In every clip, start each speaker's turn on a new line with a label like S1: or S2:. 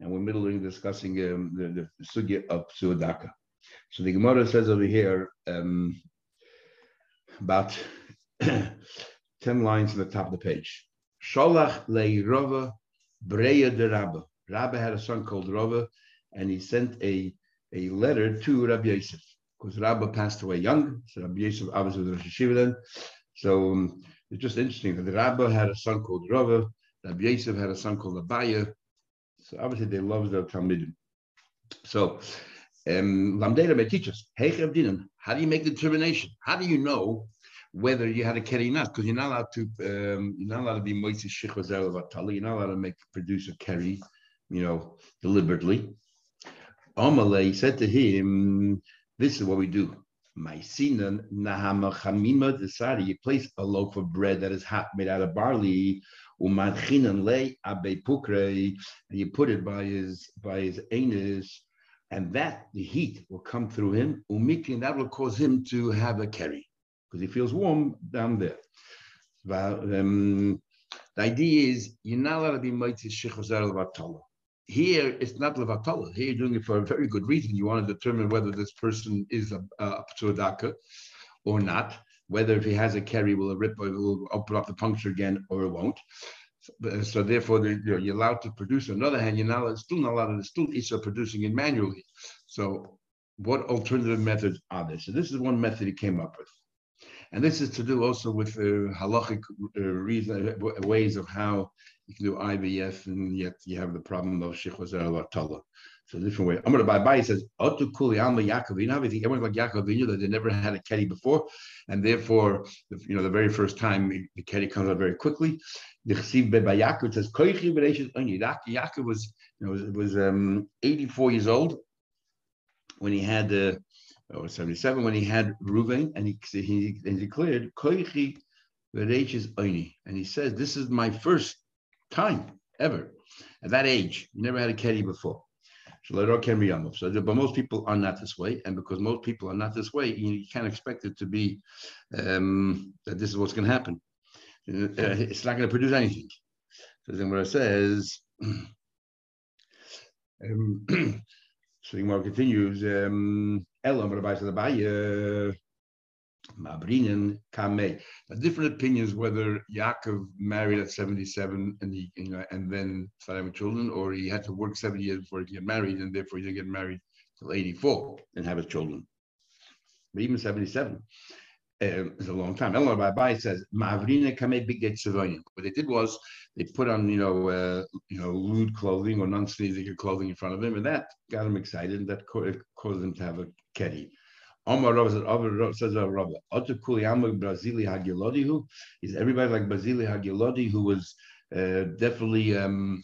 S1: and we're middle discussing um, the, the sugya of suadaka. So the Gemara says over here um, about ten lines on the top of the page. Sholach le Rava Breya de Rabba. Rabba had a son called Rava, and he sent a, a letter to Rabbi Yosef because Rabba passed away young. So Rabbi Yosef obviously was Rosh Hayeshiva then. So um, it's just interesting that Rabba had a son called Rava, Rabbi Yosef had a son called Abaye. So obviously they loved their Talmidim. So um, may teach us, how do you make the determination? How do you know whether you had a keri not? Because you're not allowed to, um, you're not allowed to be moitzi shichvazel vatali. You're not allowed to make produce a keri, you know, deliberately. Amalei said to him, "This is what we do. Maisinan nahama desari. You place a loaf of bread that is hot, made out of barley. Umadchinan le abe pukre, you put it by his by his anus." and that the heat will come through him, umiki, and that will cause him to have a keri because he feels warm down there. Um, the idea is you're not allowed to be mighty shechosar levatala. Here it's not levatala. Here you're doing it for a very good reason. You want to determine whether this person is a, a psuadaka or not. Whether if he has a keri, will it rip or will open up the puncture again or it won't. So, so therefore, you're, you're, allowed to produce. On the other hand, you're not still not allowed to still Isa producing it manually. So, what alternative methods are there? So, this is one method he came up with. And this is to do also with uh, halachic uh, reason, uh, ways of how you can do IVF, and yet you have the problem of shichvazer al So a different way. I'm going to buy Amar Bai says, Otu kuli alma Yaakov. You know, everyone's like Yaakov that they never had a keri before, and therefore, you know, the very first time the keri comes out very quickly. Yaakov says. Yaakov was, you know, was, um, 84 years old when he had. Uh, or 77 when he had Reuven and he, he, he declared, Koichi Oini. And he says, This is my first time ever at that age. Never had a Keri before. But most people are not this way, and because most people are not this way, you, can't expect it to be um, that this is what's going to happen. Uh, it's not going to produce anything. So then, what it says, um, so the continues. Um, Elam Rabbi Abaye Mabrinin Kamei. Different opinions whether Yaakov married at 77 and he, you know, and then started having children, or he had to work seven years before he get married, and therefore he didn't get married till 84 and have his children. But even 77 um, is a long time. Elam Rabbi says Mavrina Kamei Biget Sevonim. What they did was they put on, you know, uh, you know, lewd clothing or non-sneezing clothing in front of him, and that got him excited, and that caused him to have a keri. Omar says Amag Barzilai Hagilodihu is everybody like Barzilai Hagilodi who was uh, definitely um,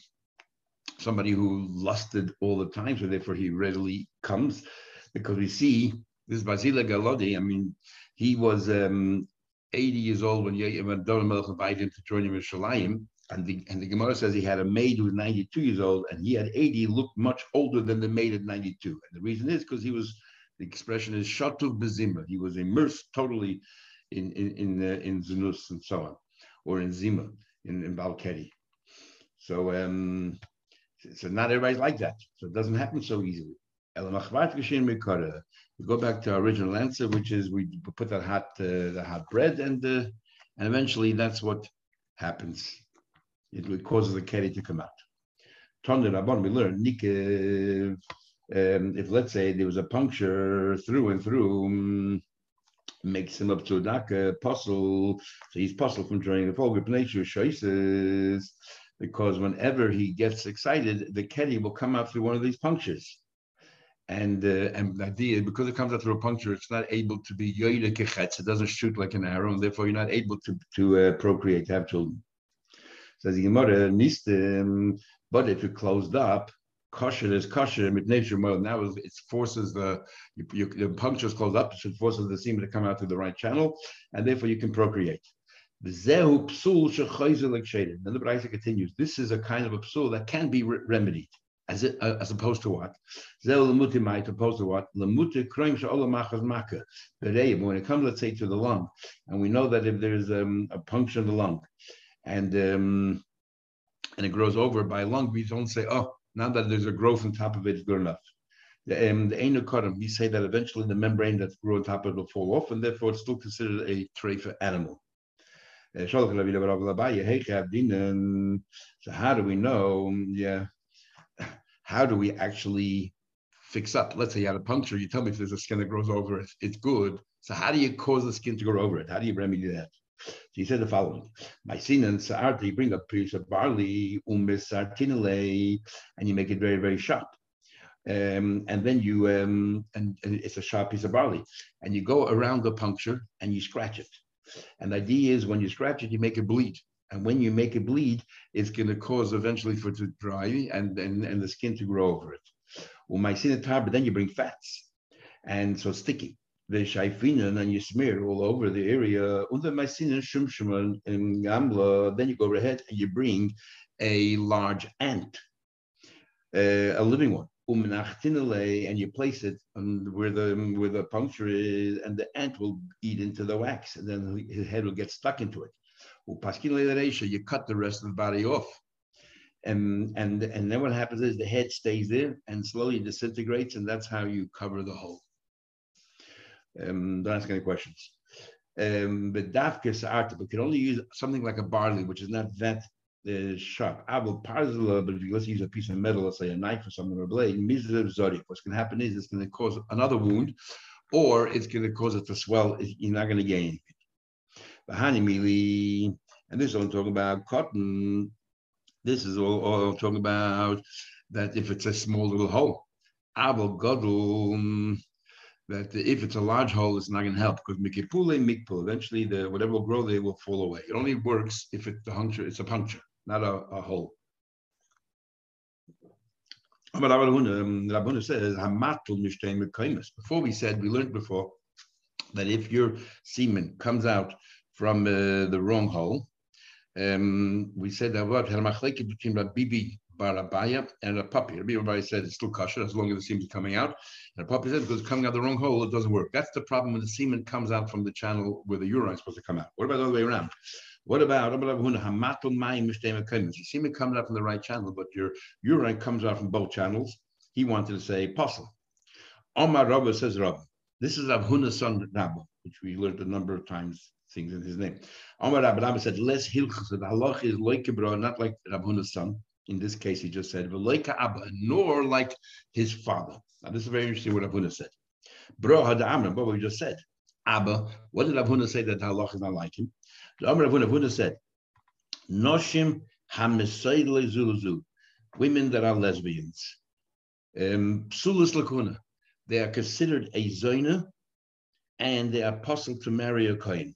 S1: somebody who lusted all the time, so therefore he readily comes because we see this Barzilai Galodi. I mean, he was um, 80 years old when when Don Melech invited him to join him in Shalayim. And the, and the Gemara says he had a maid who was 92 years old, and he had 80, looked much older than the maid at 92. And the reason is because he was the expression is shatuv bezima. He was immersed totally in in in, uh, in Zunus and so on, or in Zima in, in Balkedi. So um, so not everybody's like that. So it doesn't happen so easily. We go back to our original answer, which is we put that hot uh, the hot bread and uh, and eventually that's what happens. It causes the keri to come out. Tonder Rabban, we learn Nikev um, if let's say there was a puncture through and through, um, makes him up to a daka puzzle, so he's puzzled from joining the Folgip nature choices, because whenever he gets excited, the keri will come out through one of these punctures. And uh, and the idea because it comes out through a puncture, it's not able to be yoyde kechetz. It doesn't shoot like an arrow, and therefore you're not able to to uh, procreate, to have children. Says the Gemara, but if it closed up, kosher is kosher with nature mode. Now it forces the you, you, the puncture is up, it forces the semen to come out through the right channel, and therefore you can procreate. Then the Braisa continues. This is a kind of a psul that can be re- remedied. As, it, uh, as opposed to what? Opposed to what? When it comes, let's say, to the lung, and we know that if there's um, a puncture in the lung, and um, and it grows over by lung, we don't say, oh, now that there's a growth on top of it, it's good enough. The um, the enocotum, we say that eventually the membrane that grew on top of it will fall off, and therefore it's still considered a treifa animal. Uh, so how do we know? Yeah, how do we actually fix up? Let's say you had a puncture. You tell me if there's a skin that grows over it, it's good. So how do you cause the skin to grow over it? How do you remedy that? He said the following: My sin and sa'art, you bring a piece of barley, umis sartinale, and you make it very, very sharp. Um, and then you um, and, and, it's a sharp piece of barley, and you go around the puncture and you scratch it. And the idea is when you scratch it, you make it bleed. And when you make it bleed, it's going to cause eventually for it to dry and, and, and the skin to grow over it. Well, my but then you bring fats, and so sticky the shaifinen and you smear all over the area. Under mycinin shumshuma and gamla, then you go ahead and you bring a large ant, uh, a living one. And you place it where the where the puncture is, and the ant will eat into the wax, and then his head will get stuck into it. You cut the rest of the body off. And, and and then what happens is the head stays there and slowly disintegrates, and that's how you cover the hole. Um, don't ask any questions. Um, but dafka sa'arta, but can only use something like a barley, which is not that uh, sharp. Abel parzala, but if you let's use a piece of metal, let's say a knife or something or a blade, mizrav zori. What's going to happen is it's going to cause another wound, or it's going to cause it to swell. You're not going to gain anything. Bahani mili, and this is all talking about cotton. This is all, all talking about that if it's a small little hole. Abel godul that if it's a large hole, it's not going to help because mikipule mikpul. Eventually, the whatever will grow there will fall away. It only works if it's a puncture. It's a puncture, not a, a hole. Rav Huna says Before we said we learned before that if your semen comes out from uh, the wrong hole, um, we said that what between Bibi bar Abaye and a puppy. Rabbi Rabbi said it's still kosher as long as the semen is coming out. And a puppy said because it's coming out the wrong hole, it doesn't work. That's the problem when the semen comes out from the channel where the urine is supposed to come out. What about the other way around? What about Rabbi the semen comes out from the right channel, but your urine comes out from both channels? He wanted to say apostle. Omar Rabba says Rabba. This is Abhuna's son Rabba, which we learned a number of times things in his name. Omar Rabba, Rabba said, less hilchus, the halach is like not like Rav Huna's son in this case, he just said, Abba, nor like his father. Now, this is very interesting what Abuna said. Bro had Amr, what we just said. Abba, what did Abuna say that Allah is not like him? The Amr Abuna, Abuna said, Noshim hamisayle zuluzu, women that are lesbians. Um, Psulis lakuna, they are considered a zoina and they are apostle to marry a kohen.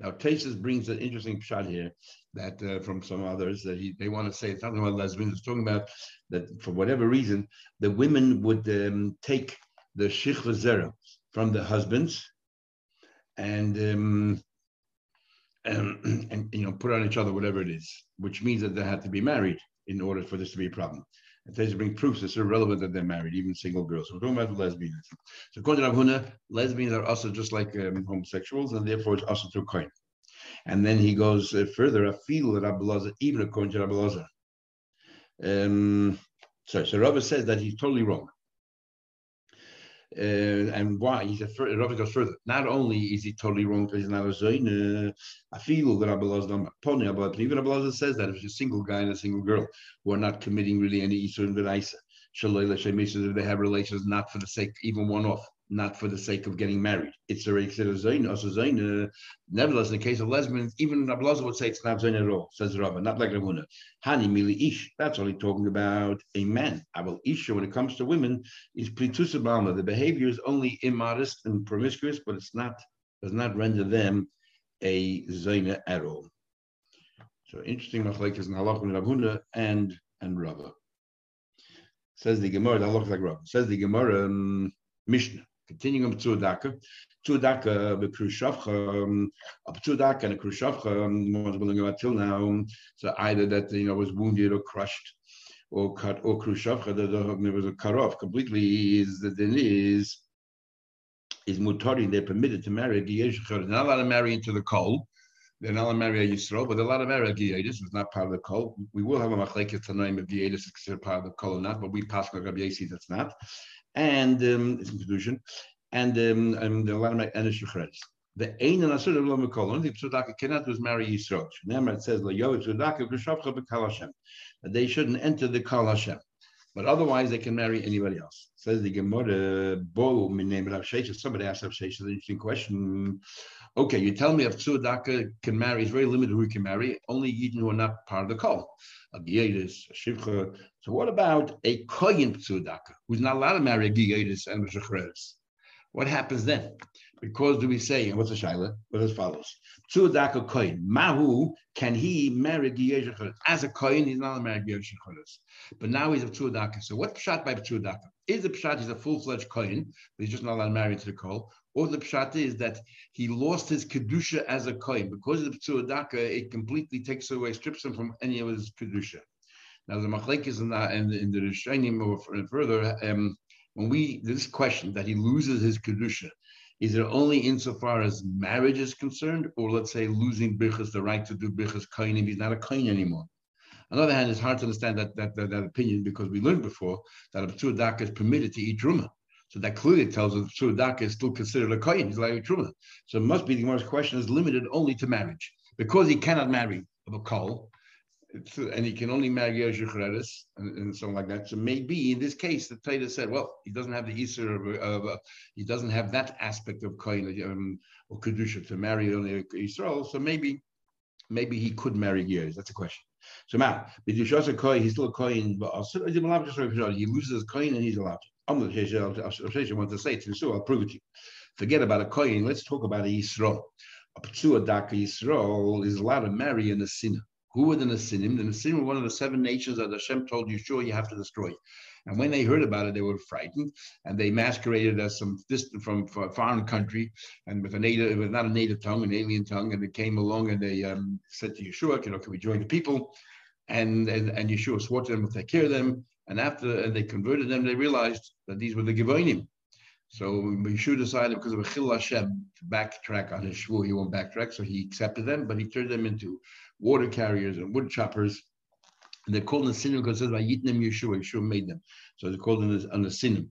S1: Now, Tesis brings an interesting shot here that uh, from some others that he, they want to say it's not about lesbians. Talking about that for whatever reason the women would um, take the shichva zera from the husbands and um, and, and you know put on each other whatever it is, which means that they had to be married in order for this to be a problem. And they bring proofs it's irrelevant that they're married, even single girls. So we're talking about lesbians. So according to Rav Huna, lesbians are also just like um, homosexuals, and therefore it's also through coin. And then he goes uh, further, I feel that Abelazar, even according to Abelazar. Um, sorry, so Rabbi says that he's totally wrong. Uh, and why? He said, Rabbi goes further. Not only is he totally wrong because he's not a I feel that Abelazar, but even Abelazar says that if it's a single guy and a single girl who are not committing really any Eastern Isur and if they have relations not for the sake, even one off not for the sake of getting married. It's already considered zaina, also zaina. Nevertheless, in the case of lesbians, even Rablaza would say it's not zaina at all, says Rabba, not like Rav Huna. Hani mili ish, that's only talking about a man. Abel isha, when it comes to women, is plitusa The behavior is only immodest and promiscuous, but it's not, does not render them a zaina at all. So interesting machlekes in halach and Rabhuna and and Rabba. Says the Gemara, that looks like Rabba. Says the Gemara um, Mishnah. Continuing to Daka, to Daka, the krus shofcha, um, up to Daka and krus shofcha, um, was going until now. So either that you know was wounded or crushed, or cut, or krus shofcha, there was a cut off completely. Is the is is mutari. They're permitted to marry. They're not allowed to marry into the coal. They're not marry a Yisrael, but they're allowed to marry a Giyatis, who's not part of the kol. We will have a machlekes tanoim if Giyatis is considered part of the kol or not, but we pass Rabbi Yasi that's not. And um, it's in conclusion. And um, and they're allowed to marry Enish The Ein and Asur of Lom Kol, only Tzedakah cannot is marry Yisrael. Remember, it says, Yov Tzedakah B'Shavcha B'Kal Hashem. That they shouldn't enter the Kal Hashem. But otherwise, they can marry anybody else. Says the Gemara, Bo. Somebody asked Rav an interesting question. Okay, you tell me if Tzedakah can marry, it's very limited who he can marry, only Yidden who are not part of the call. A Giyadis, a Shivcha. So what about a Koyin Tzedakah, who's not allowed to marry a Giyadis and a Shechreres? What happens then? Because do we say, and what's the shaila? But as follows: Tzedakah kohen. Mahu can he marry Giyeshachol? As a kohen, he's not married Giyeshachol. But now he's a Tzedakah. So what's pshat by Tzedakah? Is the pshat he's a full-fledged kohen, but he's just not allowed to marry to the kol? Or the pshat is that he lost his kedusha as a kohen because of the Tzedakah. It completely takes away, strips him from any of his kedusha. Now the machlekes in the in the, in the Rishonim or further. Um, when we this question that he loses his kedusha, is it only insofar as marriage is concerned, or let's say losing birchas, the right to do birchas kainim, he's not a kain anymore. On the other hand, it's hard to understand that that, that, that opinion because we learned before that a p'tur is permitted to eat truma. So that clearly tells us p'tur is still considered a kain. He's like truma. So it must be the Gemara's question is limited only to marriage because he cannot marry a kol and he can only marry Yoshichredis and, and something like that. So maybe in this case, the Taita said, well, he doesn't have the Isser of, of uh, he doesn't have that aspect of Kohen um, or Kedusha to marry only Israel. So maybe, maybe he could marry Gears. That's a question. So now, Kohen, he's still a Kohen, but he loses Kohen and he's allowed. I'm going to want to say it, so I'll prove it to you. Forget about a Kohen, let's talk about a Yisrael. A Ptsua Daka Yisrael is allowed to marry in a sinner. Who were the Nasinim? The Nasinim were one of the seven nations that Hashem told Yeshua you have to destroy. And when they heard about it, they were frightened, and they masqueraded as some distant from, from a foreign country, and with a native, with not a native tongue, an alien tongue, and they came along and they um, said to Yeshua, you know, can we join the people? And, and and Yeshua swore to them to take care of them. And after and they converted them, they realized that these were the Givonim. So Yeshua decided because of a Chil Hashem to backtrack on his shvur. He won't backtrack, so he accepted them, but he turned them into water carriers and wood choppers. And they're called Nasinim because it says by Yitnem Yeshua, Yeshua made them. So they're called an Nasinim.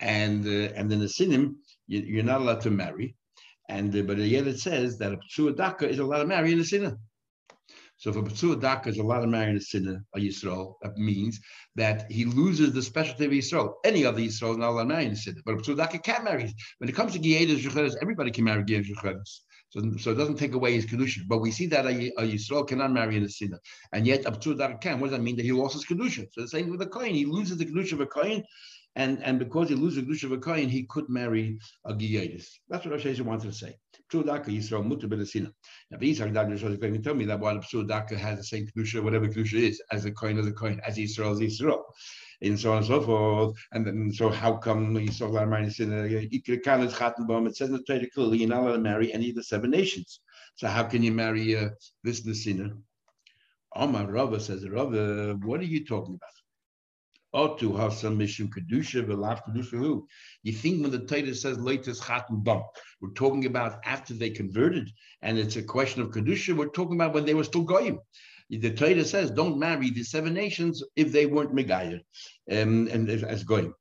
S1: And uh, and then the sinim, you, are not allowed to marry. And uh, but yet it says that a Ptsua Daka is allowed to marry in a Nasinim. So if a Ptsua Daka is allowed to marry a sinner, a uh, Yisrael, that means that he loses the specialty of Yisrael. Any other Yisrael is not allowed to marry a sinner. But a Ptsua Daka can't marry. When it comes to Giyedas everybody can marry Giyedas so, so it doesn't take away his kedusha. But we see that a, a Yisrael cannot marry in a sinner, and yet to that can. What does that mean? That he lost his kedusha. So the same with a coin, he loses the kedusha of a coin, and and because he loses the kedusha of a coin, he could marry a giyadis. That's what Rosh wanted to say. Psudaka Yisrael mutu b'nesina. Now, Yitzhak is going to tell me that while Psudaka has the same kedusha, whatever kedusha is, as a coin as a coin, as Yisrael as Yisrael and so on and so forth. And then, so how come saw a marriage in It says in the Torah clearly you're not allowed to marry any of the seven nations. So how can you marry uh, this Nesina? Omar Rava says, Rava, what are you talking about? Or to have some mission kedusha, v'lav kedusha who? You think when the Torah says latest chatan bum, we're talking about after they converted, and it's a question of kedusha. We're talking about when they were still goyim. The Torah says, don't marry the seven nations if they weren't Megayer um, and as going.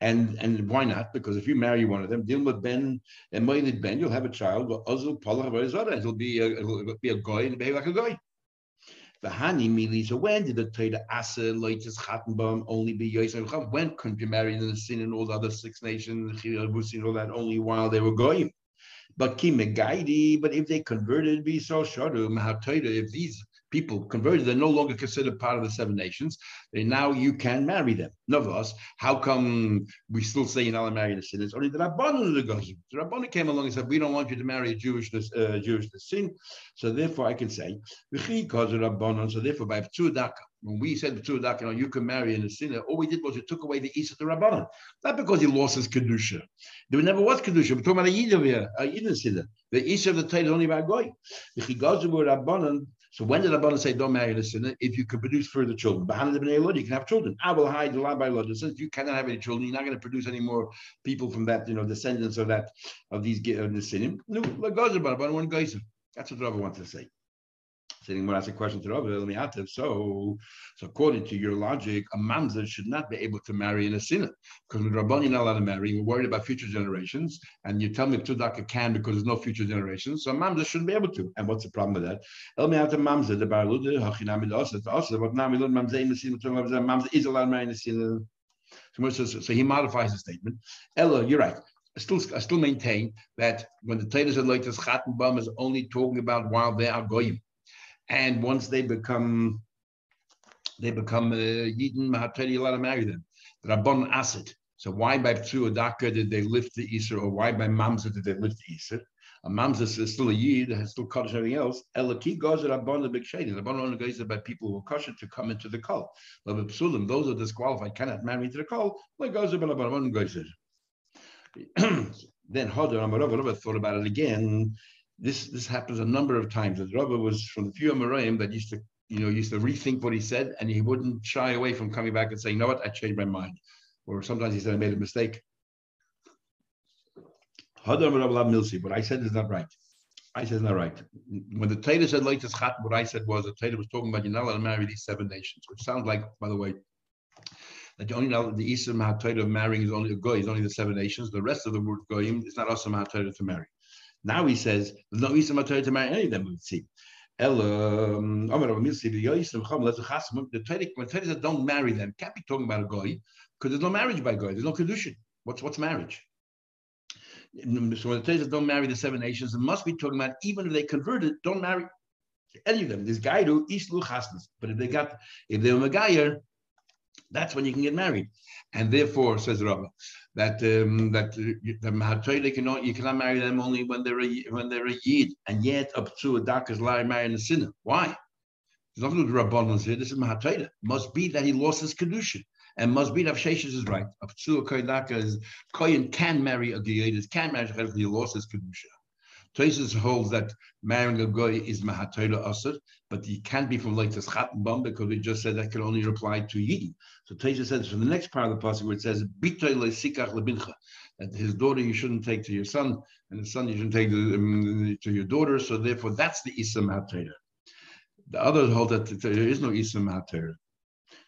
S1: And and why not? Because if you marry one of them, deal with Ben and Moilid Ben, you'll have a child. It'll be a, it'll be a guy and behave like a guy. The Mili. So when did the Torah Asa Loitis Chattenbaum only be Yosef? When couldn't you marry in the sin and all the other six nations, and all that, only while they were going? But Kimegaidi, but if they converted, be so Shodum, how if these people converted, they're no longer considered part of the seven nations. They now you can marry them. Navas, how come we still say you're not marry the sinners? Only the Rabbanon the Gazim. The came along and said, we don't want you to marry a Jewish uh, Jewish sin. So therefore I can say, so therefore by Ptudaka, when we said Ptudaka, you know, you can marry in a sinner, all we did was we took away the East of the Rabbanon. Not because he lost his Kedusha. There never was Kedusha. We're talking about a Yid over here, a Yid sinner. The East of the Torah is only about Goy. So when did Rabbanan say don't marry the sinner if you can produce further children? You can have children. I will hide the by law. Says you cannot have any children. You're not going to produce any more people from that, you know, descendants of that of these of the sinner. No, That's what the Rabbi wants to say. Sitting when I a question to Rabbi oh, so, so according to your logic, a mamzer should not be able to marry in a sinner because when Rabbani not allowed to marry, we're worried about future generations, and you tell me Tzedakah can because there's no future generations, so mamzer shouldn't be able to. And what's the problem with that? El mi'ata mamzer the barude hachinami also also what nami lud mamzer in the sinner mamzer is allowed to marry in a sinner. So, so he modifies the statement. Ella, you're right. I still, I still maintain that when the Torah said like this, Chatan Bam is only talking about while they are goyim and once they become they become uh, Yidden Mahatari, you allowed to marry them. The Rabban Asid. So why by Psuadaka did they lift the Isser, or why by Mamza did they lift the Isser? A Mamza is still a Yid, has still cut everything else. Elaki goes Rabban the big shady. The Rabban only goes by people who are kosher to come into the cult. But Psulim, those are disqualified, cannot marry into the cult. Like goes Rabban goes Then Hodor Amarava thought about it again this this happens a number of times. The Rabbi was from the few Amoraim that used to, you know, used to rethink what he said, and he wouldn't shy away from coming back and saying, "You know what? I changed my mind." Or sometimes he said, "I made a mistake." What I said is not right. I said it's not right. When the Taylor said chat, what I said was the Taylor was talking about you're not allowed to marry these seven nations, which sounds like, by the way, that the only the Eastern Mahatayr of marrying is only a goy, is only the seven nations. The rest of the word goyim is not also Mahatayr to marry. Now he says there's no Torah to marry any of them. We see. Um, the Torah, says don't marry them, can't be talking about a goy because there's no marriage by goy. There's no kedushin. What's what's marriage? So when the Torah says don't marry the seven nations, it must be talking about even if they converted, don't marry any of them. This guy do islu chasnas. But if they got if they were magayer, that's when you can get married. And therefore, says Rabbi, that um, that the Mahatoyle cannot you cannot marry them only when they're a when they're a yid, and yet up to a darkest lie marrying a sinner. Why? There's nothing to do with Rabbanans here. This is Mahatoyle. Must be that he lost his kedusha, and must be that Sheshes is right. Up to a Koydaka is Koyin can marry a Giyadis, can marry a he lost his kedusha. Tosis holds that marrying a goy is mahatayla asr, but he can't be from latest chatbam because we just said that can only reply to yidden. So Tosis says from the next part of the passage where it says bitoy sikach lebincha, that his daughter you shouldn't take to your son, and the son you shouldn't take to, um, to your daughter. So therefore, that's the isa mahatayla. The others hold that there is no isa mahatayla.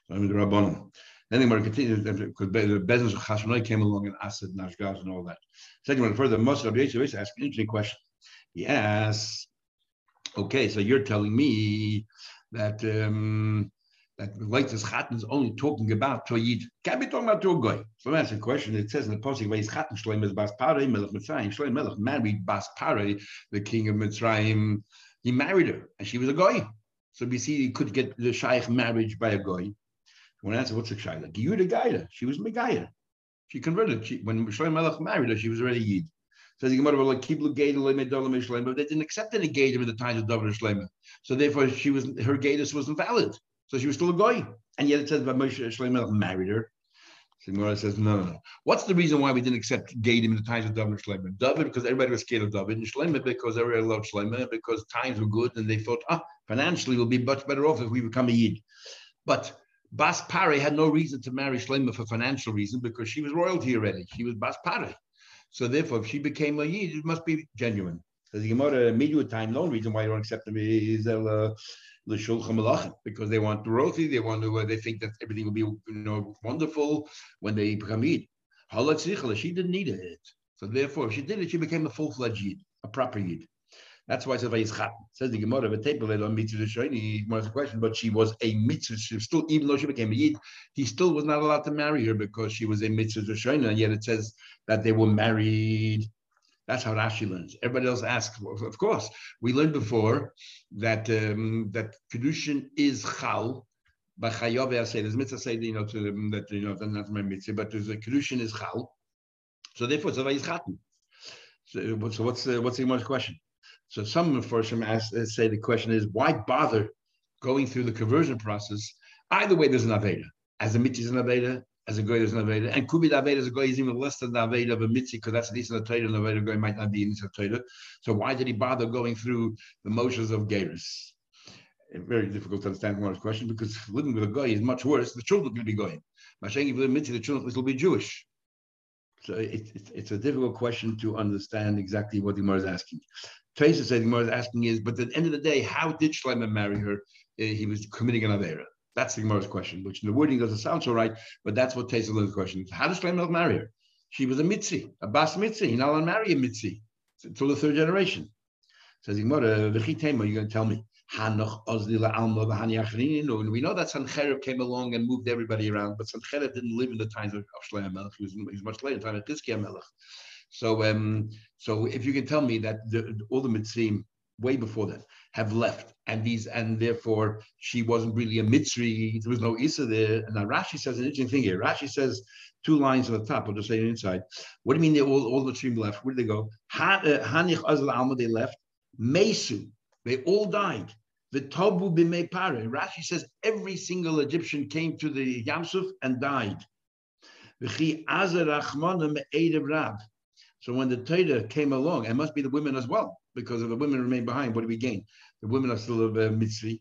S1: So I mean the rabbanon. Then they want to continue because the business of Chashmonai came along and Asad, Nashgaz, and all that. Second one, further, Moshe Rabbi Yisrael asked an interesting question. Yes. Okay, so you're telling me that um, that latest chatan is only talking about to yid. Can't be talking about to a goy. So that's a question. It says in the posting where he's chatan shloim is bas parei melech Mitzrayim. Shloim melech married bas parei, the king of Mitzrayim. He married her, and she was a goy. So we see he could get the shaykh marriage by a goy. When I answer, what's a shaykh? Yehuda Gaida. She was Megaya. She converted. She, when Shloim melech married her, she was already yid. Says the Gemara, like Kiblu but they didn't accept any Gator in the times of David Shleima. So therefore, she was her Gatus wasn't valid. So she was still a guy. And yet it says that Moshe Shleima married her. So Gemara says, no, no, no. What's the reason why we didn't accept Gadim in the times of David and Shleima? David, because everybody was scared of David, and because everybody loved Shleima, because times were good, and they thought, ah, financially we'll be much better off if we become a Yid. But Bas Pare had no reason to marry Shleima for financial reason because she was royalty already. She was Bas Pare. So therefore, if she became a yid, it must be genuine. The Gemara immediate time, only reason why you don't accept them is uh, because they want royalty, they want to, uh, they think that everything will be you know wonderful when they become yid. She didn't need it. So therefore, if she did it, she became a full-fledged yid, a proper yid. That's why it says Vayizchat. Says the Gemara, a on mitzvah the question, but she was a mitzvah. She still, even though she became a yid, he still was not allowed to marry her because she was a mitzvah shayni. And yet it says that they were married. That's how Rashi learns. Everybody else asks, of course. We learned before that um, that kedushin is chal. By chayav, I say there's mitzvah say you know to them that you know that's not my mitzvah, but there's a kedushin is chal. So therefore, it's a vayizchatin. So, so what's the, what's the most question? So some Mepharshim ask, uh, say the question is, why bother going through the conversion process? Either way, there's an Aveda. As a mitzvah is an Aveda, as a goy there's an Aveda. And could be the Aveda as a goy is even less than the Aveda of a mitzvah, because that's at least in the Torah, and the Aveda goy might not be in the Torah. So why did he bother going through the motions of Geras? Very difficult to understand one question because living with a guy is much worse. The children will be going. Mashengi for the mitzvah, the children will be Jewish. So it, it, it's a difficult question to understand exactly what the Gemara is asking. Teresa said, Gemara is asking is, but at the end of the day, how did Shlomo marry her? Uh, he was committing an Avera. That's the Gemara's question, which in the wording doesn't sound so right, but that's what learned the question. How does Shlomo marry her? She was a mitzi, a bas mitzi. You're not allowed to marry a mitzi until the third generation. Says Gemara, you're going to tell me. We know that Sancherib came along and moved everybody around, but Sancherib didn't live in the times of Shlomo Melech. He was, he was much later, in the time of Chizkiah Melech. So, um, so if you can tell me that the, all the mitzvim way before that have left, and these, and therefore she wasn't really a mitzri. There was no isa there. And now Rashi says an interesting thing here. Rashi says two lines on the top. I'll just say it inside. What do you mean they all all the mitzrim left? Where did they go? Uh, Hanich Azal Alma they left. Mesu they all died. The Tobu b'mei pare. Rashi says every single Egyptian came to the Yamsuf and died. So when the Torah came along, it must be the women as well, because if the women remain behind, what do we gain? The women are still a uh.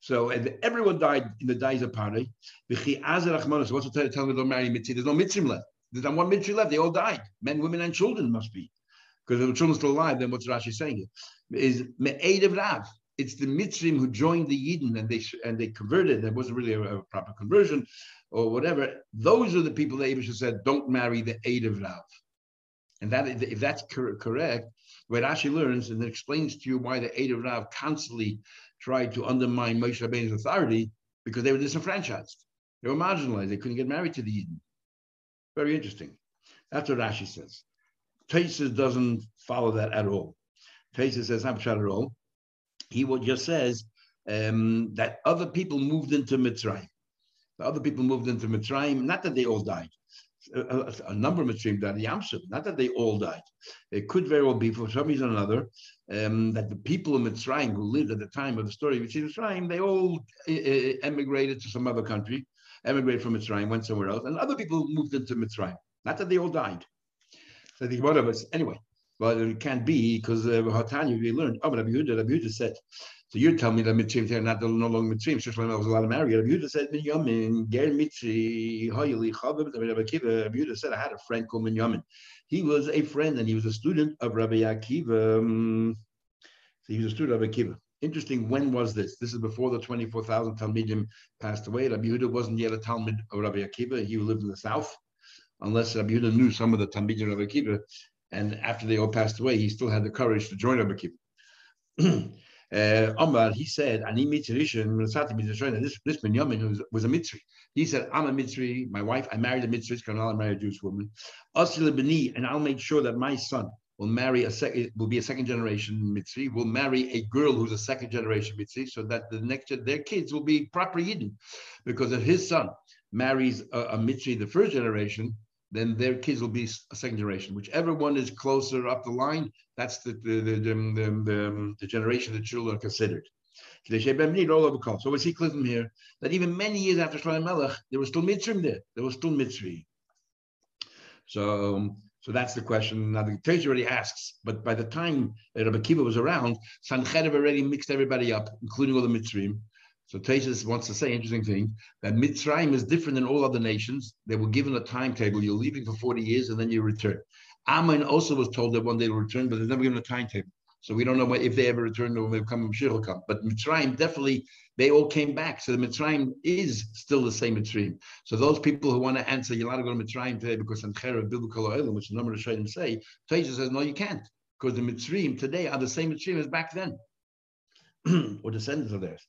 S1: So everyone died in the days of Pari. So what's the telling me don't marry mitzvah? There's no mitzvah left. There's not one mitzvah left. They all died. Men, women, and children must be. Because if the children are still alive, then what's Rashi saying here? Is Me'ed of Rav. It's the Mitzrim who joined the Yidden and they and they converted. There wasn't really a, a, proper conversion or whatever. Those are the people that Abish said, don't marry the Eid of Rav. And that if that's correct, what Rashi learns and it explains to you why the Eid of Rav constantly tried to undermine Moshe Rabbeinu's authority because they were disenfranchised. They were marginalized. They couldn't get married to the Eden. Very interesting. That's what Rashi says. Taisus doesn't follow that at all. Taisus says, not at all. He just says um, that other people moved into Mitzrayim. The other people moved into Mitzrayim, not that they all died a, a, number of Mitzrayim died Yamsuf, not that they all died. It could very well be, for some reason or another, um, that the people of Mitzrayim who lived at the time of the story of Mitzrayim, they all uh, emigrated to some other country, emigrated from Mitzrayim, went somewhere else, and other people moved into Mitzrayim. Not that they all died. So the one of us, anyway, well, it can't be because uh, Hatanya, we learned, oh, but Rabbi Yehuda, Rabbi Yehuda said, so you're telling me that mitzvim are not no longer mitzvim. Shlomo was allowed to marry. Rabbi Yehuda said Binyamin ger mitzri hoyli chavim. Rabbi Akiva. Rabbi Yehuda said I had a friend called Binyamin. He was a friend and he was a student of Rabbi Akiva. So he was a student of Akiva. Interesting. When was this? This is before the twenty-four thousand Talmidim passed away. Rabbi Yehuda wasn't yet a Talmud of Rabbi Akiva. He lived in the south, unless Rabbi Yehuda knew some of the Talmidim of Rabbi Akiva. And after they all passed away, he still had the courage to join Rabbi Akiva. Uh, Omar, he said, Ani Mitzrishan, this, this Binyamin was, a Mitzri. He said, I'm a Mitzri, my wife, I married a Mitzri, I married a Jewish woman. B'ni, and I'll make sure that my son will marry a second, will be a second generation Mitzri, will marry a girl who's a second generation Mitzri, so that the next, their kids will be proper Yidden. Because if his son marries a, a Mitzri, the first generation, then their kids will be a second generation. Whichever one is closer up the line, that's the the the, the, the, generation the children are considered. So we see clear here that even many years after Shlomo Melech, there was still mitzvim there. There was still mitzvah. So, so that's the question. Now the Torah already asks, but by the time Rabbi Kiva was around, Sancherib already mixed everybody up, including all the mitzvim. So Tesis wants to say interesting thing that Mitzrayim is different than all other nations. They were given a timetable. You're leaving for 40 years and then you return. Ammon also was told that one day they'll return, but they're never given a timetable. So we don't know if they ever return or if come Mashiach will come. But Mitzrayim definitely they all came back. So the Mitzrayim is still the same Mitzrayim. So those people who want to answer, you're allowed to to Mitzrayim today because Sanchera Biblical Oilim, which a number of Shaitim say, Tesis says, no, you can't. Because the Mitzrayim today are the same Mitzrayim as back then. or descendants of theirs.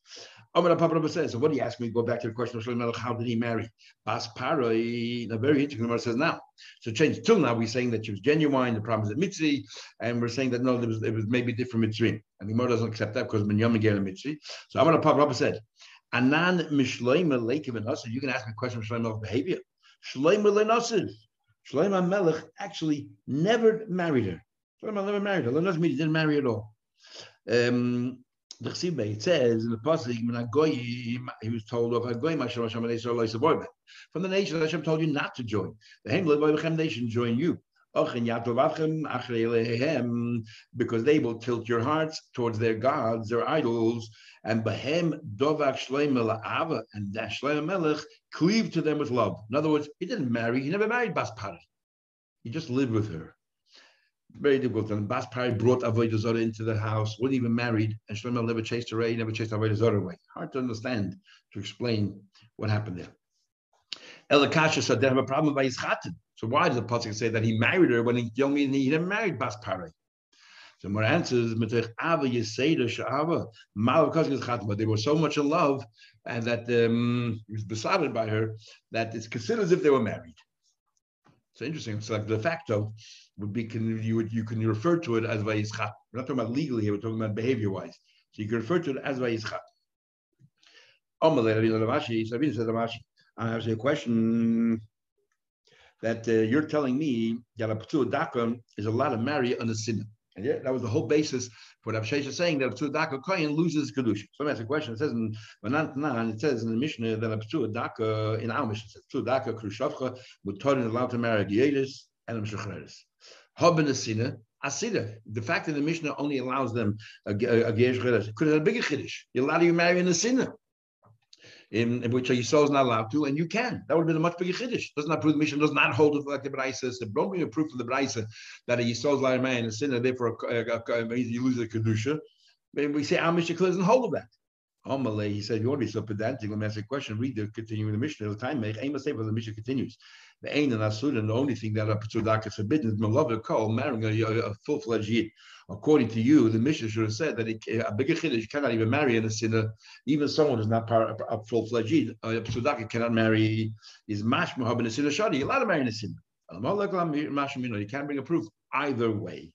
S1: Omar Papa says, so what do you ask me? Go back to the question of Shlomo how did he marry? Bas Paroi, a very interesting Gemara says now. So change till now we're saying that she was genuine, the problem is that Mitzi, and we're saying that no, there was it was maybe different Mitzri. And the Gemara doesn't accept that because Binyamin gave a Mitzi. So Omar Papa said, Anan Mishloima Leikim and You can ask me a question of Shlomo's behavior. Shloima Lenasiv. Shlomo Melech actually never married her. Shlomo never married her. Lenasiv he didn't marry at all. Um, the it says in the Pasuk, he was told of From the nation, Hashem told you not to join. The Hem nation join you. Because they will tilt your hearts towards their gods, their idols, and Behem Dovak Shleim and Shleim Melech cleave to them with love. In other words, he didn't marry, he never married Baspara. He just lived with her. Very difficult. And Bas Pari brought Avodah Zorah into the house, wasn't even married, and Shlomo never chased her away, never chased Avodah Zorah away. Hard to understand, to explain what happened there. Elakasha said they have a problem by his chatin. So why does the pasuk say that he married her when he young and he didn't marry Bas Pari? So more answers, Ava Yeseda Sha'ava, but they were so much in love and that um, he was besotted by her that it's considered as if they were married. So interesting. It's like de facto would be can you would you can refer to it as vayischat. We're not talking about legally here. We're talking about behavior wise. So you can refer to it as vayischat. I have a question that uh, you're telling me that is allowed to marry on a sinner. And yeah, that was the whole basis for what Rav Shesha saying that a p'tur daka kohen loses kedusha. So that's a question. It says in Manan, it says in the Mishnah that a p'tur daka in our Mishnah says p'tur daka krushavcha mutar allowed to marry Gielis and a a. Asida. The fact that the Mishnah only allows them a gesh could have a bigger chiddush. You're allowed to marry in a sinner in, in which a Yisrael is not allowed to, and you can. That would have been a much bigger chiddush. Does not prove the mission does not hold it like the Braisa. So don't bring a proof of the Braisa that a Yisrael is allowed to marry in a sinner, therefore uh, uh, uh, you lose the kedusha. We say our Mishnah doesn't hold of that. Amalei, he said, you want to be so pedantic. Let me ask you a question. Read the continuing the Mishnah. The time make aim say, but the Mishnah continues. The ain and asur, and the only thing that a Petzudak is forbidden is Malav call marrying a, a full fledged yid. According to you, the Mishnah should have said that it, a bigger chiddush cannot even marry in a sinner, even someone who's not part, a full fledged yid. A Petzudak cannot marry is mash mahab in a sinner shadi. You're allowed to marry in a sinner. You can't bring a proof either way.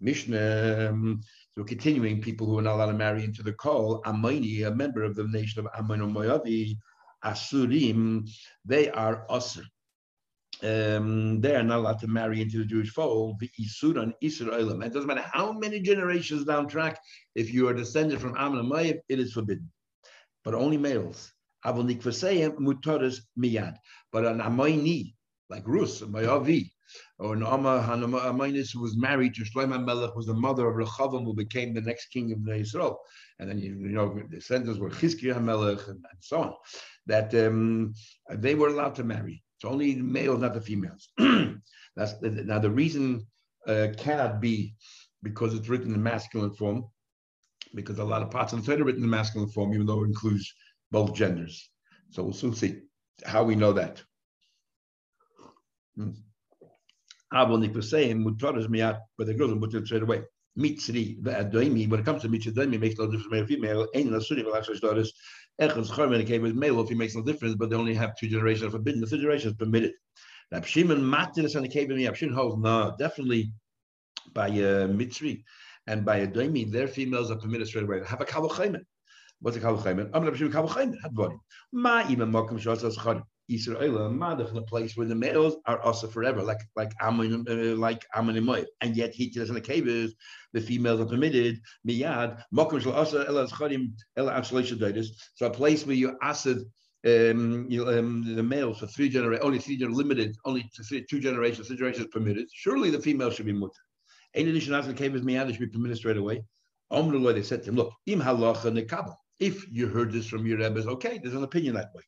S1: Mishnah. Um, so continuing, people who are not allowed to marry into the call, Amoni, a member of the nation of Ammon Moavi, Asurim, they are Asr. Um, they are not allowed to marry into the Jewish fold, the Isur and Isur Olam. It doesn't matter how many generations down track, if you are descended from Ammon Moab, it is forbidden. But only males. Vaseyim, Mutaris Miyad. But an Amoini, like Rus, Moavi, or Naama Hanamainus, who was married to Shlomo Melech, was the mother of Rechavam, who became the next king of Israel. And then, you, you know, the descendants were Chizkiah Melech and, and, so on, that um, they were allowed to marry. It's only the males, not the females. That's Now, the reason uh, cannot be because it's written in masculine form, because a lot of parts of the Torah are written in masculine form, even though it includes both genders. So we'll soon see how we know that. Hmm. Avon Nikusayim mutaras miyat, but the girls are mutar straight away. Mitzri ve'adoimi, when it comes to mitzri makes no difference male or female. Ein nasuri v'lachshash daughters. Echaz charmen came with male, if he makes no difference, but they only have two generations forbidden. The third generation is permitted. Rab Shimon matir on the cave me. Rab holds no, definitely by uh, mitzri and by a doimi, their females are permitted straight away. Have a kavuchayman. What's a kavuchayman? I'm Rab Shimon kavuchayman. Hadvarim. Ma even mokum shas charim. Israel Madach a place where the males are also forever, like like Ammon, uh, like Ammon and Moab. And yet he tells in the caves the females are permitted. Miyad Mokum Shal Asa Ela Chadim Ela So a place where you acid um, you, um, the males for three generations, only three generations, limited, only three, two generations, three generations permitted. Surely the females should be mutter. In addition, as the cave is miyad, should be permitted straight away. Omrullah, they said to him, look, im halacha nekabel. If you heard this from your rabbis, okay, there's an opinion that way.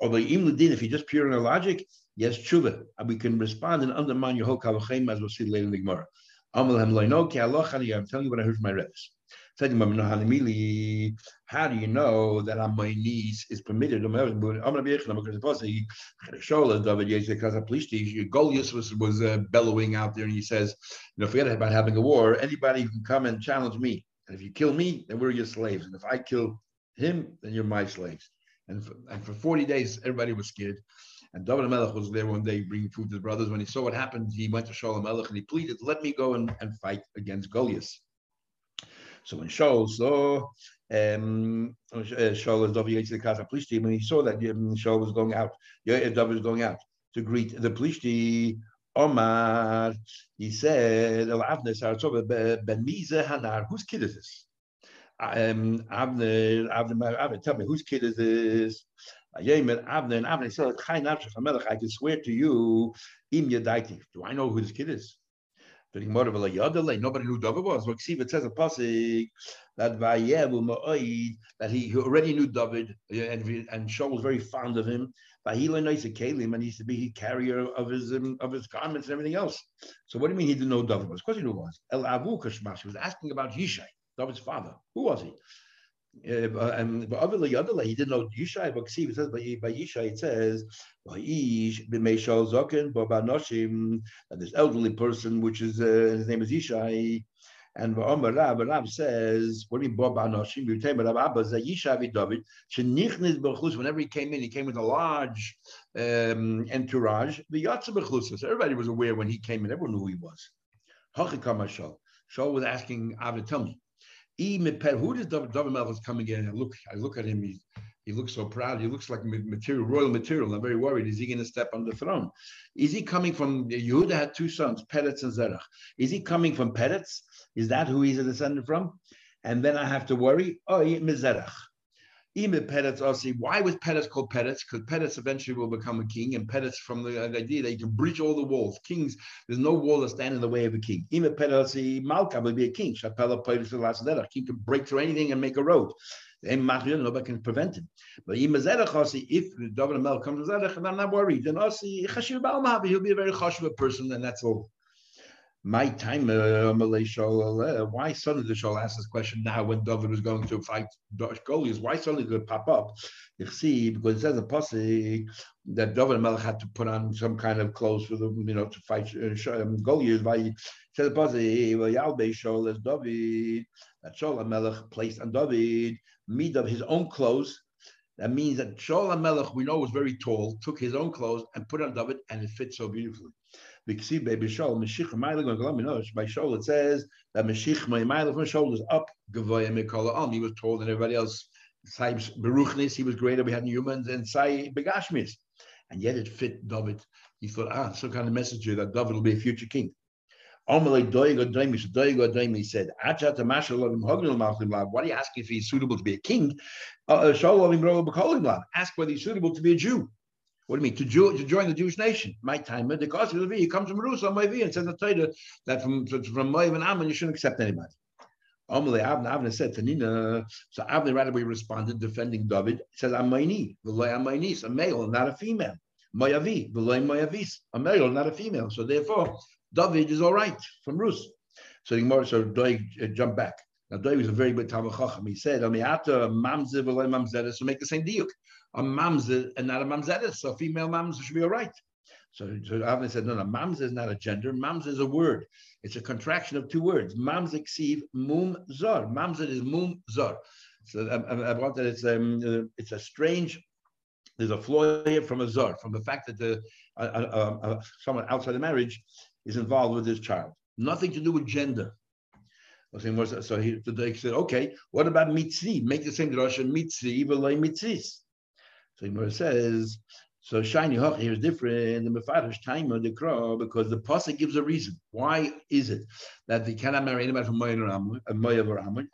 S1: Although even if you just pure in the logic, yes, tshuva, and we can respond and undermine your whole kavachem as we'll see later in the Gemara. I'm telling you what I heard from my rabbis. How do you know that on my knees is permitted? Goliath was, was uh, bellowing out there and he says, you know, forget about having a war. Anybody can come and challenge me. And if you kill me, then we're your slaves. And if I kill him, then you're my slaves. And for, and for 40 days, everybody was scared. And David Melech was there one day bringing food to his brothers. When he saw what happened, he went to Shaul Melech and he pleaded, let me go and, and fight against Goliath. So when Shaul saw um, uh, Shaul is David the Casa police team, and he saw that um, Shaul was going out, David was going out to greet the team. Omar, he said, Ben Miza Hanar, whose kid is this? Um, Avner, Avner, Avner, tell me whose kid is this? Yemen, Avner, and Avner said, I can swear to you, Im Yadaiti. Do I know who this kid is? Nobody knew David was. It says a pasuk, that that he already knew David and, and Shaul was very fond of him. But he learned to Kalim and he used to be carrier of his um, of his garments and everything else. So what do you mean he didn't know David was? Of course he knew was. El Avu Kashmash. He was asking about Yishai, David's father. Who was he? Uh, and he didn't know Yishai, but see, it says by, by Yishai, it says, that this elderly person, which is uh, his name is Yishai, and Omar Rab, Rab says, what do you mean, Abba, Yishavi David, whenever he came in, he came with a large um, entourage, the Bechus. So everybody was aware when he came in, everyone knew who he was. Shaul was asking Abba, tell me, who does David, Melch coming in? I look, I look at him, he, he looks so proud. He looks like material, royal material. I'm very worried. Is he going to step on the throne? Is he coming from Yehuda had two sons, Peretz and Zerach. Is he coming from Peretz? Is that who he's a descendant from? And then I have to worry, oh, Mizerach. Why was Peretz called Peretz? Because Peretz eventually will become a king, and Peretz from the idea that you can breach all the walls. Kings, there's no wall that stand in the way of a king. Ime Peretz Malka will be a king. Shapela Peretz the last King can break through anything and make a road. Nobody can prevent him. But if the David Mel comes to then I'm not worried. Then I see, Chasim ba'olmav, he'll be a very chashuv person, and that's all my time, uh, why suddenly the Shaul ask this question now when David was going to fight Goliath? Why suddenly did it pop up? You see, because it says in Posse that David Melech had to put on some kind of clothes for the, you know, to fight uh, um. By says Posse, Yalbe Shaul as David, that Shaul Melech placed on David meat of his own clothes. That means that Shaul Melech, we know, was very tall, took his own clothes and put on David, and it fits so beautifully. By Shol, it says that Meshich Ma'imai from shoulders up, Gavoya Mikola He was told than everybody else. Sai Beruchnis, he was greater. We had humans and Sai Begashmis. And yet it fit David. He thought, ah, some kind of messenger that David will be a future king. Amalei Doigo Daimish, Doigo Daimi said, Achat Mashalovim Hognil Malchim Lav. Why do you ask if he's suitable to be a king? Uh, uh ask whether he's suitable to be a Jew. What do you mean? To, Jew, to join the Jewish nation. My time, the cost of he comes from Jerusalem, Moavi, and says the Torah that from, from Moav and Ammon, you shouldn't accept anybody. Avner Avner said to Nina, so Avna right away responded, defending David. Says, Amayni, Veloy Amaynis, a male, not a female. Moavi, Veloy Moavis, a male, not a female. So therefore, David is all right from Rus. So the Gemara, so Doig uh, jumped back. Now Doig was a very good Talmid Chacham. He said, Amiata mamze Veloy Mamzeda, so make the same diuk a mamzer and not a mamzeres. So female mamzer should be all right. So, so Avner said, no, no, mamzer is not a gender. Mamzer is a word. It's a contraction of two words. Mamzer ksiv mum zor. Mamzer is mum zor. So I, I, I brought that it's um, uh, it's a strange. There's a flaw here from a zor, from the fact that the uh, uh, someone outside the marriage is involved with this child. Nothing to do with gender. So he, the said, okay, what about mitzri? Make the same drasha mitzri, v'lay mitzis. So Gemara says, so shiny hoch here is different. The mefarish time of the crow because the pasuk gives a reason. Why is it that they cannot marry anybody from Moav or Ammon?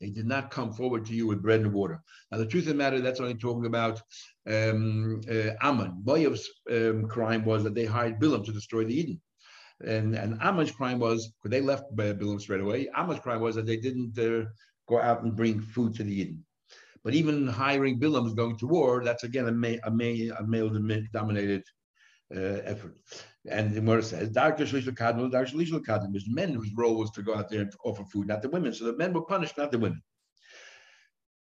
S1: They did not come forward to you with bread and water. Now the truth of the matter, that's only talking about um, uh, um, crime was that they hired Bilam to destroy the Yidden. And, and Ammon's crime was, because they left Bilam straight away, Ammon's crime was that they didn't uh, go out and bring food to the Yidden. But even hiring Bilam going to war, that's again a, ma- a, ma- a male dominated uh, effort. And the Gemara says, Darker Shlishal Kadmon, Darker Shlishal Kadmon, was men whose role was to go out there and offer food, not the women. So the men were punished, not the women.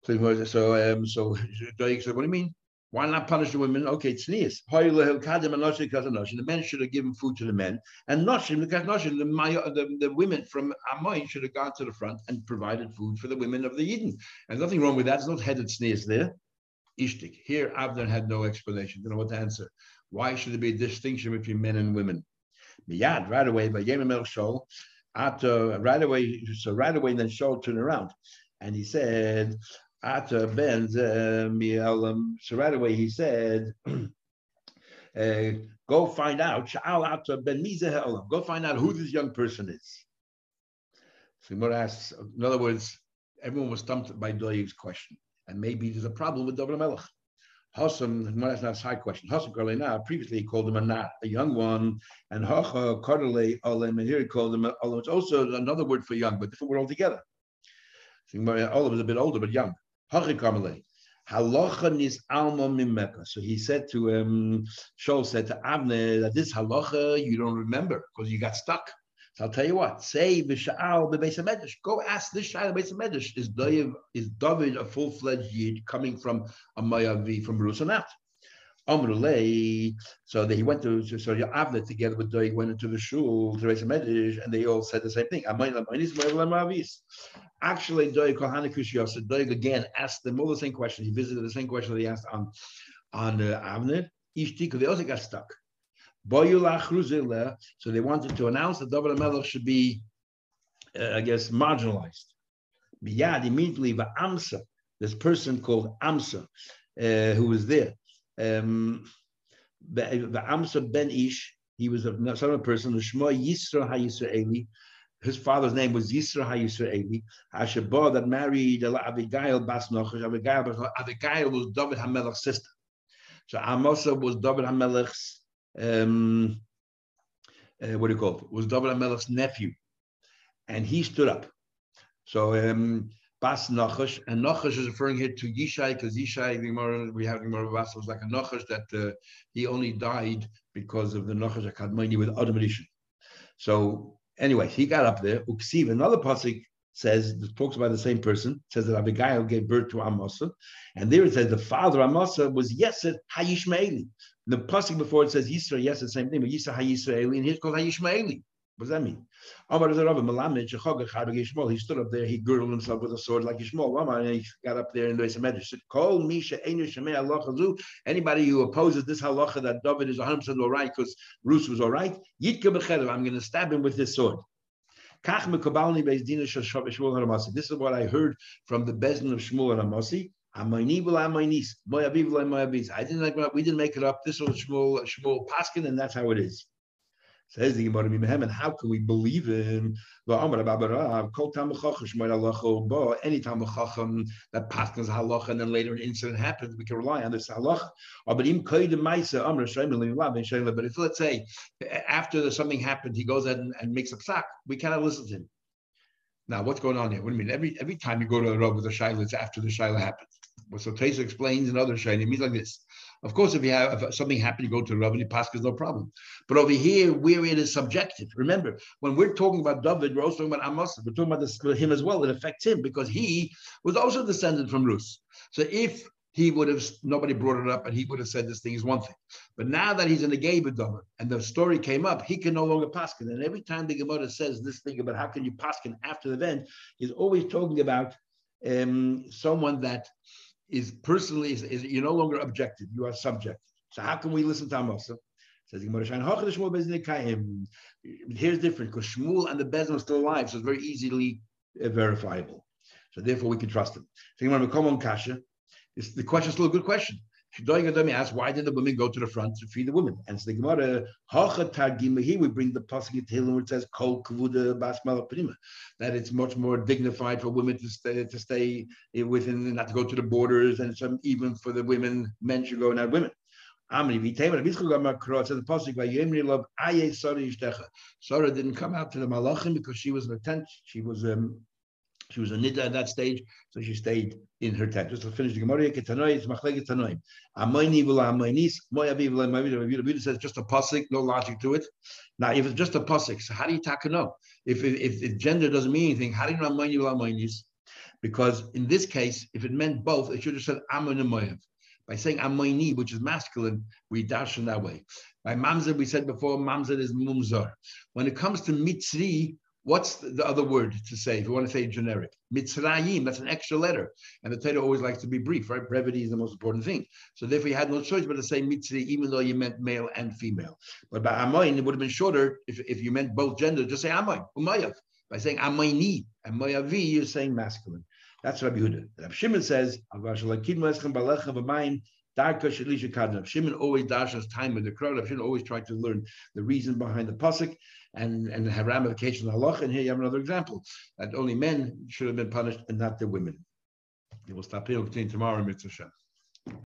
S1: So, so, um, so Doig said, What do you mean? Why not punish the women? Okay, it's nias. The men should have given food to the men, and noshim the, the, the women from Amoy should have gone to the front and provided food for the women of the Yidden. And nothing wrong with that. There's no headed sneers there. Ishtik. Here, Abner had no explanation. Don't know what to answer. Why should there be a distinction between men and women? Miyad, right away, by Yemimel Shol, right away, so right away, then Shol turned around and he said, Ata ben mi'elam. So right away he said, uh, "Go find out." Sha'al Ata ben Go find out who this young person is. So Gemara asks, in other words, everyone was stumped by Doeg's question, and maybe there's a problem with David Melech. Hassam, that's not a side question. Hassam Karlena, previously he called him a nat, a young one, and Hacha Kardale Olim, and here he called him Olim. It's also another word for young, but different word altogether. Olim is a bit older, but young. Halacha is alma mimeka. So he said to um, Shaul said to Avner that this halacha you don't remember because you got stuck. So I'll tell you what. Say v'sha'al bebeis medrash. Go ask this shayla beis medrash. Is David is David a full fledged yid coming from a Mayavi from Rusanat? So he went to so Avner together with David went into the shul to raise a medrash, and they all said the same thing. Actually, Doig Kohanikus Yosef, Doig again asked them all the same question. He visited the same question that he asked on, on uh, Avner. They also got stuck. So they wanted to announce that David Melech should be, uh, I guess, marginalized. Immediately, the Amsa, this person called Amsa, uh, who was there. Um, Amsa Ben Ish, he was a a person, the Yisra his father's name was Yisra HaYisraeli, Hashabah that married Abigail Bas Nochash. Abigail, Abigail was David HaMelech's sister. So Amasa was David HaMelech's, um, uh, what do you call it? Was David HaMelech's nephew. And he stood up. So um, Bas Nachash, and Nachash is referring here to Yishai, because Yishai, we have Gemara Bas was like a Nachash that uh, he only died because of the Nachash Akadmani with Adam So Anyway, he got up there. Uksiv, another pasuk says, talks about the same person, says that Abigail gave birth to Amasa. And there it says the father Amasa was Yesed Hayishmaeli. The pasuk before it says Yisra, yes, the same thing, but Yisra Hayisraeli, and here's called Hayishmaeli. What does that mean? He stood up there, he girdled himself with a sword like Yishmael. And he got up there and they said, Call Misha Anybody who opposes this halacha that David is 100% all right because Rus was all right, I'm going to stab him with this sword. This is what I heard from the Bezdin of Shmuel and Amasi. I didn't like we didn't make it up. This was Shmuel, Shmuel Paskin, and that's how it is. Says the Gemara and how can we believe in the Amar Kol Tam Any time that passes halacha and then later an incident happens, we can rely on this halacha. But if let's say after something happened, he goes and, and makes a psak, we cannot listen to him. Now, what's going on here? What do you mean? Every every time you go to a road with a shaila, it's after the shaila happened. Well, so Tesa explains in other shaila, it means like this. Of course, if you have if something happened, you go to Rav and you pass, no problem. But over here, where it is subjective, remember, when we're talking about David, we're also talking about Amos. We're talking about this, him as well. It affects him because he was also descended from Rus. So if he would have nobody brought it up and he would have said this thing is one thing. But now that he's in the Gabadama and the story came up, he can no longer paskin. And every time the Gemara says this thing about how can you paskin after the event, he's always talking about um, someone that is personally is, is, you're no longer objective, you are subject. So how can we listen to Amos? Says Here's different because Shmuel and the Bezin are still alive, so it's very easily uh, verifiable. So therefore, we can trust them. So the question is still a good question. Shdoig asks, why did the women go to the front to free the women? And so the Gemara, here we bring the pasuk in Tehillim where it says Kol Prima, that it's much more dignified for women to stay to stay within, not to go to the borders, and some even for the women, men should go, and not women. Amri v'teimer v'izchul says the pasuk by Yemri love Aye Sarah Yishtecha. Sarah didn't come out to the Malachim because she was in a tent. She was um, she was a nida at that stage, so she stayed in her tent. Just to finish the Gemara, Ketanoi, it's Machleket Tanoim. Amoini v'la amoinis, moyavi v'la moyavi. Rabbi says just a pasuk, no logic to it. Now, if it's just a pasuk, so how do you taka know? If, if, if gender doesn't mean anything, how do you know amoini v'la amoinis? Because in this case, if it meant both, it should have said amon and moyav. By saying amoini, which is masculine, we dash in that way. By mamzer, we said before, mamzer is mumzar. When it comes to mitzri, What's the other word to say if you want to say generic? Mitzrayim, that's an extra letter. And the Torah always likes to be brief, right? Brevity is the most important thing. So therefore, you had no choice but to say Mitzri, even though you meant male and female. But by Amoin, it would have been shorter if, if you meant both genders. just say Amoin, Umayav. By saying Amoini and Moyavi, you're saying masculine. That's Rabbi Yehuda. Rabbi Shimon says, Shimon always dashes time with the crowd. Rabbi Shimon always tried to learn the reason behind the pasuk and, and have ramifications in halach. And here you have another example that only men should have been punished and not the women. We will stop here. We'll continue tomorrow in Mitzvah